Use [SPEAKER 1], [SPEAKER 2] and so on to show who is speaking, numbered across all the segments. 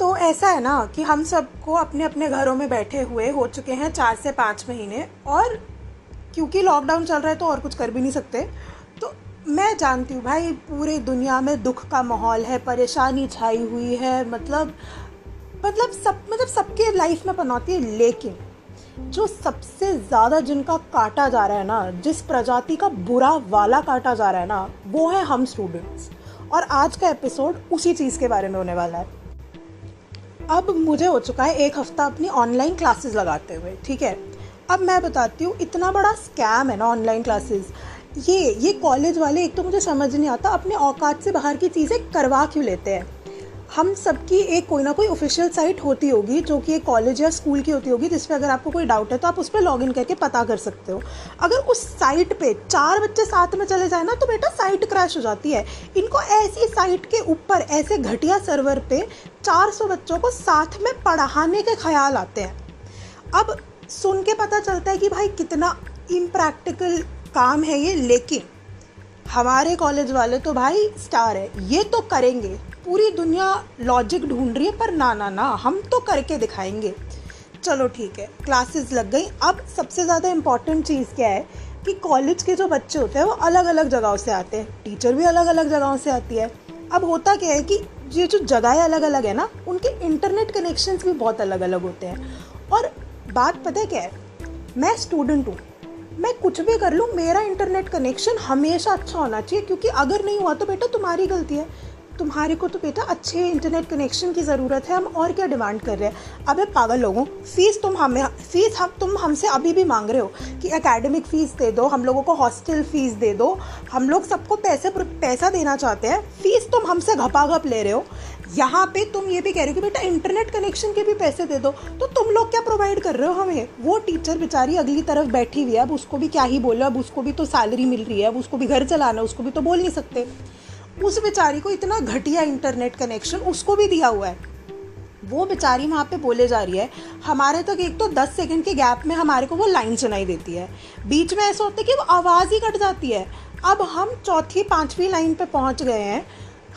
[SPEAKER 1] तो ऐसा है ना कि हम सबको अपने अपने घरों में बैठे हुए हो चुके हैं चार से पाँच महीने और क्योंकि लॉकडाउन चल रहा है तो और कुछ कर भी नहीं सकते। तो मैं जानती हूँ भाई, पूरे दुनिया में दुख का माहौल है, परेशानी छाई हुई है मतलब मतलब सब मतलब सबके लाइफ में पनौती है, लेकिन जो सबसे ज़्यादा जिनका काटा जा रहा है ना, जिस प्रजाति का बुरा वाला काटा जा रहा है ना, वो है हम स्टूडेंट्स और आज का एपिसोड उसी चीज़ के बारे में होने वाला है। अब मुझे हो चुका है एक हफ़्ता अपनी ऑनलाइन क्लासेस लगाते हुए, ठीक है? अब मैं बताती हूँ, इतना बड़ा स्कैम है ना ऑनलाइन क्लासेस ये ये कॉलेज वाले, एक तो मुझे समझ नहीं आता, अपने औकात से बाहर की चीज़ें करवा क्यों लेते हैं? हम सबकी एक कोई ना कोई ऑफिशियल साइट होती होगी, जो कि एक कॉलेज या स्कूल की होती होगी, जिस पर अगर आपको कोई डाउट है तो आप उस पर लॉग इन करके पता कर सकते हो। अगर उस साइट पे चार बच्चे साथ में चले जाए ना तो बेटा साइट क्रैश हो जाती है। इनको ऐसी साइट के ऊपर, ऐसे घटिया सर्वर पे 400 बच्चों को साथ में पढ़ाने के ख्याल आते हैं। अब सुन के पता चलता है कि भाई कितना इम्प्रैक्टिकल काम है ये, लेकिन हमारे कॉलेज वाले तो भाई स्टार है। ये तो करेंगे। पूरी दुनिया लॉजिक ढूंढ रही है, पर ना ना ना, हम तो करके दिखाएँगे। चलो ठीक है क्लासेस लग गई। अब सबसे ज़्यादा इंपॉर्टेंट चीज़ क्या है कि कॉलेज के जो बच्चे होते हैं, वो अलग अलग जगहों से आते हैं। टीचर भी अलग अलग जगहों से आती है। अब होता क्या है कि ये जो जगहें अलग अलग है ना, उनके इंटरनेट कनेक्शन भी बहुत अलग अलग होते हैं। और बात पता क्या है? मैं स्टूडेंट हूँ। मैं कुछ भी कर लूँ, मेरा इंटरनेट कनेक्शन हमेशा अच्छा होना चाहिए, क्योंकि अगर नहीं हुआ तो बेटा तुम्हारी गलती है। तुम्हारे को तो बेटा अच्छे इंटरनेट कनेक्शन की ज़रूरत है, हम और क्या डिमांड कर रहे हैं? अबे पागल लोगों फ़ीस तुम हमें फ़ीस हम, तुम हमसे अभी भी मांग रहे हो कि एकेडमिक फ़ीस दे दो, हम लोगों को हॉस्टल फ़ीस दे दो, हम लोग सबको पैसे पैसा देना चाहते हैं फ़ीस तुम हमसे घपाघप ले रहे हो। यहाँ पे तुम ये भी कह रहे हो कि बेटा इंटरनेट कनेक्शन के भी पैसे दे दो तो तुम लोग क्या प्रोवाइड कर रहे हो हमें? वो टीचर बेचारी अगली तरफ़ बैठी हुई है, अब उसको भी क्या ही बोलो, अब उसको भी तो सैलरी मिल रही है, अब उसको भी घर चलाना उसको भी तो बोल नहीं सकते। उस बेचारी को इतना घटिया इंटरनेट कनेक्शन उसको भी दिया हुआ है। वो बेचारी वहाँ पे बोले जा रही है, हमारे तक एक तो दस सेकंड के गैप में हमारे को वो लाइन सुनाई देती है। बीच में ऐसा होता है कि वो आवाज़ ही कट जाती है। अब हम चौथी पांचवी लाइन पे पहुँच गए हैं।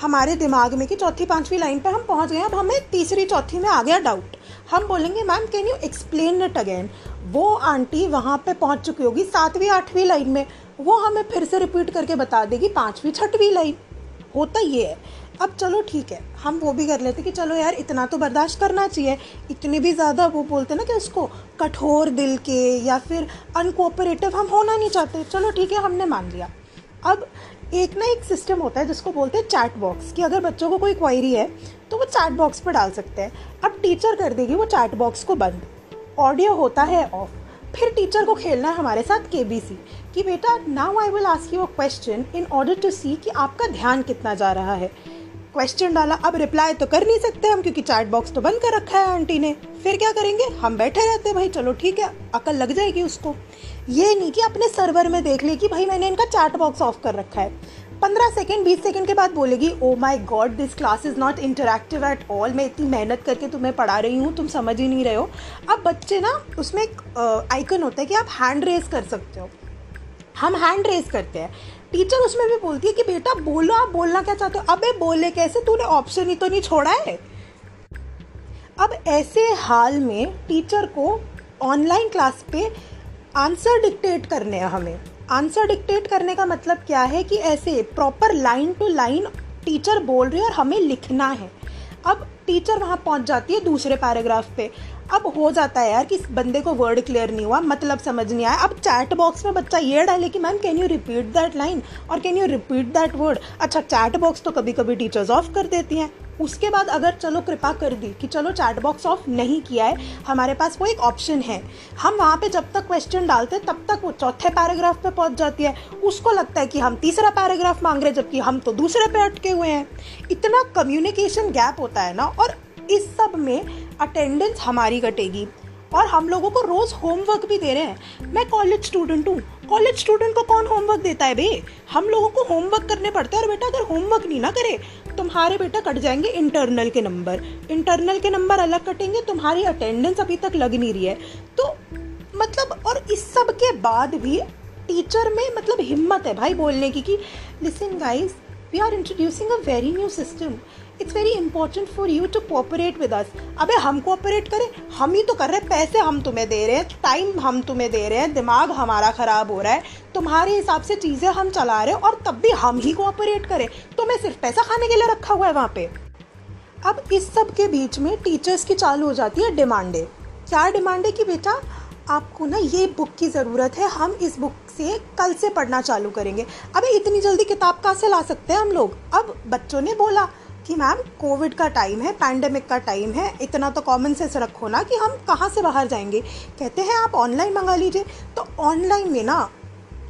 [SPEAKER 1] हमारे दिमाग में कि चौथी पांचवी लाइन पे हम पहुँच गए अब हमें तीसरी चौथी में आ गया डाउट हम बोलेंगे ma'am can you explain it again वो आंटी वहाँ पे पहुँच चुकी होगी सातवीं, आठवीं लाइन में। वो हमें फिर से रिपीट करके बता देगी पाँचवीं, छठवीं लाइन होता ये है। अब चलो ठीक है, हम वो भी कर लेते कि चलो यार, इतना तो बर्दाश्त करना चाहिए। इतने भी ज़्यादा वो बोलते ना कि उसको कठोर दिल के या फिर अनकोऑपरेटिव हम होना नहीं चाहते। चलो ठीक है, हमने मान लिया। अब एक ना एक सिस्टम होता है जिसको बोलते हैं चैट बॉक्स कि अगर बच्चों को कोई क्वायरी है तो वो चैट बॉक्स पर डाल सकते हैं। अब टीचर कर देगी वो चैट बॉक्स को बंद। ऑडियो होता है ऑफ़ फिर टीचर को खेलना है हमारे साथ के कि बेटा now I will ask you a question in order to see कि आपका ध्यान कितना जा रहा है। क्वेश्चन डाला, अब रिप्लाई तो कर नहीं सकते हम क्योंकि चैट बॉक्स तो बंद कर रखा है आंटी ने। फिर क्या करेंगे? हम बैठे रहते हैं भाई, चलो ठीक है, अकल लग जाएगी उसको। ये नहीं कि अपने सर्वर में देख ले कि भाई मैंने इनका चैट बॉक्स ऑफ़ कर रखा है। पंद्रह सेकेंड, बीस सेकेंड के बाद बोलेगी ओ my God this class is not interactive at all मैं इतनी मेहनत करके तुम्हें पढ़ा रही हूँ, तुम समझ ही नहीं रहे हो. अब बच्चे ना, उसमें एक आइकन होता है कि आप हैंड रेज कर सकते हो। हम हैंड रेज करते हैं। टीचर उसमें भी बोलती है कि, बेटा, बोलो, आप बोलना क्या चाहते हो? अबे, बोले कैसे? तूने ऑप्शन ही तो नहीं छोड़ा है. अब ऐसे हाल में टीचर को ऑनलाइन क्लास पे आंसर डिक्टेट करने हैं हमें। आंसर डिक्टेट करने का मतलब क्या है कि ऐसे proper line to line teacher बोल रही है और हमें लिखना है। अब टीचर वहाँ पहुँच जाती है दूसरे पैराग्राफ पे। अब हो जाता है यार कि इस बंदे को वर्ड क्लियर नहीं हुआ मतलब समझ नहीं आया। अब चैट बॉक्स में बच्चा ये डाले कि ma'am can you repeat that line और can you repeat that word अच्छा चैट बॉक्स तो कभी कभी टीचर्स ऑफ़ कर देती हैं। उसके बाद अगर चलो कृपा कर दी कि चलो चैट बॉक्स ऑफ़ नहीं किया है, हमारे पास वो एक ऑप्शन है। हम वहाँ पे जब तक क्वेश्चन डालते हैं, तब तक वो चौथे पैराग्राफ पे पहुँच जाती है। उसको लगता है कि हम तीसरा पैराग्राफ मांग रहे हैं, जबकि हम तो दूसरे पे अटके हुए हैं। इतना कम्युनिकेशन गैप होता है ना, और इस सब में अटेंडेंस हमारी कटेगी और हम लोगों को रोज़ होमवर्क भी दे रहे हैं। मैं कॉलेज स्टूडेंट हूँ। कॉलेज स्टूडेंट को कौन होमवर्क देता है बे? हम लोगों को होमवर्क करने पड़ते हैं। और बेटा, अगर होमवर्क नहीं ना करे तुम्हारे बेटा कट जाएँगे इंटरनल के नंबर इंटरनल के नंबर अलग कटेंगे, तुम्हारी अटेंडेंस अभी तक लग नहीं रही है. तो मतलब और इस सब के बाद भी टीचर में मतलब हिम्मत है भाई बोलने की कि listen guys we are introducing a very new system it's very important for you to cooperate with us अबे हम कोऑपरेट करें? हम ही तो कर रहे हैं। पैसे हम तुम्हें दे रहे हैं। टाइम हम तुम्हें दे रहे हैं। दिमाग हमारा ख़राब हो रहा है। तुम्हारे हिसाब से चीज़ें हम चला रहे हैं और तब भी हम ही कोऑपरेट करें। तुम्हें सिर्फ़ पैसा खाने के लिए रखा हुआ है वहाँ पे। अब इस सब के बीच में टीचर्स की चालू हो जाती है डिमांडें क्या डिमांड कि बेटा, आपको ना ये बुक की ज़रूरत है। हम इस बुक से कल से पढ़ना चालू करेंगे। अबे इतनी जल्दी किताब कहाँ से ला सकते हैं हम लोग? अब बच्चों ने बोला कि मैम कोविड का टाइम है पैंडमिक का टाइम है, इतना तो कॉमन सेंस रखो ना कि हम कहाँ से बाहर जाएँगे। कहते हैं, आप ऑनलाइन मंगा लीजिए। तो ऑनलाइन में ना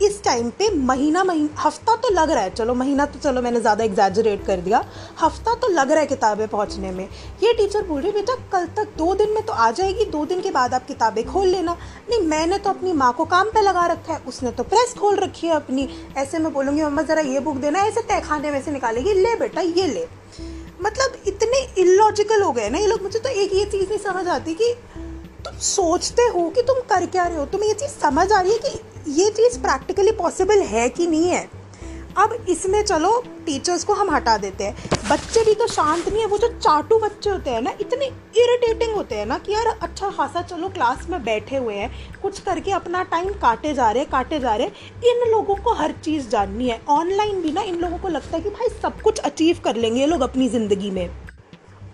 [SPEAKER 1] इस टाइम पे महीना महीना हफ़्ता तो लग रहा है। चलो, महीना तो चलो, मैंने ज़्यादा एग्जैजरेट कर दिया। हफ़्ता तो लग रहा है किताबें पहुँचने में। ये टीचर बोल रही बेटा, कल तक दो दिन में तो आ जाएगी, दो दिन के बाद आप किताबें खोल लेना। नहीं, मैंने तो अपनी माँ को काम पर लगा रखा है। उसने तो प्रेस खोल रखी है अपनी। ऐसे मैं बोलूँगी, मम्मा, ज़रा ये बुक देना, ऐसे तहखाने में से निकालेगी। ले बेटा, ये ले। मतलब इतने इलॉजिकल हो गए ना ये लोग। मुझे तो एक ये चीज़ नहीं समझ आती कि सोचते हो कि तुम कर क्या रहे हो? तुम्हें ये चीज़ समझ आ रही है कि ये चीज़ प्रैक्टिकली पॉसिबल है कि नहीं है? अब इसमें चलो टीचर्स को हम हटा देते हैं। बच्चे भी तो शांत नहीं है, वो जो चाटू बच्चे होते हैं ना, इतने इरिटेटिंग होते हैं ना कि यार अच्छा खासा चलो क्लास में बैठे हुए हैं, कुछ करके अपना टाइम काटे जा रहे हैं, काटे जा रहे हैं। इन लोगों को हर चीज़ जाननी है। ऑनलाइन भी ना, इन लोगों को लगता है कि भाई सब कुछ अचीव कर लेंगे ये लोग अपनी ज़िंदगी में।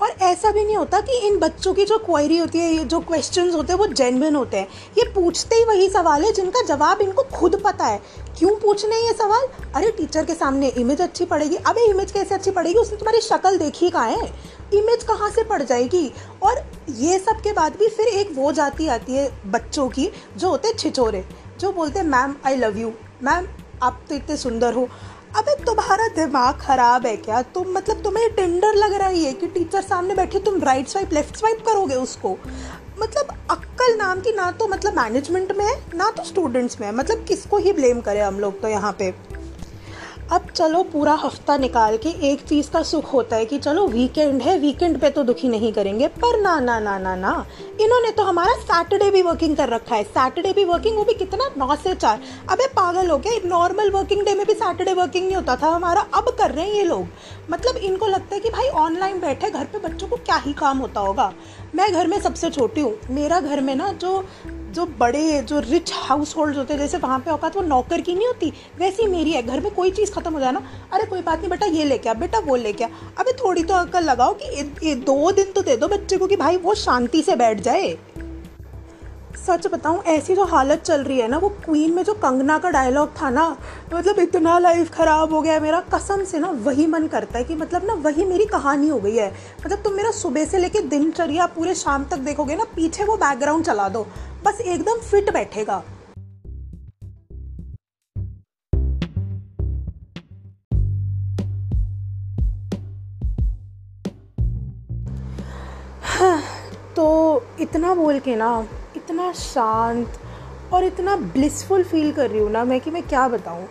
[SPEAKER 1] और ऐसा भी नहीं होता कि इन बच्चों की जो क्वेरी होती है जो क्वेश्चंस होते हैं, वो जेनविन होते हैं। ये पूछते ही वही सवाल है जिनका जवाब इनको खुद पता है। क्यों पूछने ये सवाल? अरे टीचर के सामने इमेज अच्छी पड़ेगी। अबे इमेज कैसे अच्छी पड़ेगी? उसने तुम्हारी शक्ल देखी कहाँ है? इमेज कहाँ से पड़ जाएगी? और ये सब के बाद भी फिर एक वो जाती आती है बच्चों की, जो होते छिचोरे जो बोलते हैं ma'am I love you ma'am आप तो इतने सुंदर हो। अबे तुम्हारा दिमाग खराब है क्या? तुम मतलब तुम्हें टेंडर लग रही है कि टीचर सामने बैठे तुम राइट स्वाइप लेफ़्ट स्वाइप करोगे उसको? मतलब अक्कल नाम की ना तो मतलब मैनेजमेंट में है, ना तो स्टूडेंट्स में है। मतलब किसको ही ब्लेम करें हम लोग तो यहाँ पे? अब चलो पूरा हफ़्ता निकाल के एक चीज़ का सुख होता है कि चलो वीकेंड है वीकेंड पे तो दुखी नहीं करेंगे, पर ना ना ना ना ना। इन्होंने तो हमारा सैटरडे भी वर्किंग कर रखा है। सैटरडे भी वर्किंग वो भी कितना नौ से चार। अबे पागल हो गया नॉर्मल वर्किंग डे में भी सैटरडे वर्किंग नहीं होता था हमारा। अब कर रहे हैं ये लोग। मतलब इनको लगता है कि भाई ऑनलाइन बैठे घर पे बच्चों को क्या ही काम होता होगा। मैं घर में सबसे छोटी हूँ। मेरा घर में ना जो जो बड़े जो रिच हाउस होल्ड होते हैं जैसे वहाँ पे औकात वो नौकर की नहीं होती वैसी मेरी है। घर में कोई चीज़ खत्म हो जाए ना अरे कोई बात नहीं बेटा ये लेके आ बेटा वो लेके आ अबे थोड़ी तो अक्ल लगाओ कि ए, ए, दो दिन तो दे दो बच्चे को कि भाई वो शांति से बैठ जाए। सच बताऊँ ऐसी जो हालत चल रही है ना वो क्वीन में जो कंगना का डायलॉग था ना मतलब इतना लाइफ ख़राब हो गया है मेरा कसम से ना वही मन करता है कि मतलब ना वही मेरी कहानी हो गई है। मतलब तुम मेरा सुबह से लेके दिनचर्या पूरे शाम तक देखोगे ना पीछे वो बैकग्राउंड चला दो बस एकदम फिट बैठेगा। हाँ, तो इतना बोल के ना इतना शांत और इतना ब्लिसफुल फील कर रही हूँ ना मैं कि मैं क्या बताऊँ।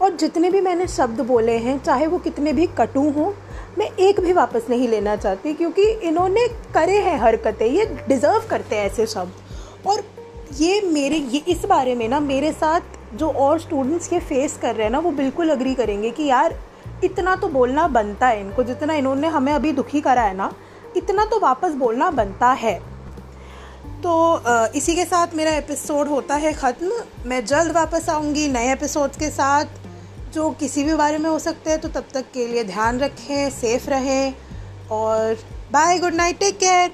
[SPEAKER 1] और जितने भी मैंने शब्द बोले हैं, चाहे वो कितने भी कटु हों, मैं एक भी वापस नहीं लेना चाहती क्योंकि इन्होंने करे हैं हरकतें, ये डिज़र्व करते हैं ऐसे शब्द। और ये मेरे, ये इस बारे में ना मेरे साथ जो और स्टूडेंट्स ये फेस कर रहे हैं ना, वो बिल्कुल अग्री करेंगे कि यार, इतना तो बोलना बनता है इनको, जितना इन्होंने हमें अभी दुखी करा है ना, इतना तो वापस बोलना बनता है। तो इसी के साथ मेरा एपिसोड होता है ख़त्म। मैं जल्द वापस आऊँगी नए एपिसोड के साथ। जो किसी भी बारे में हो सकते हैं तो तब तक के लिए ध्यान रखें सेफ़ रहें और bye good night take care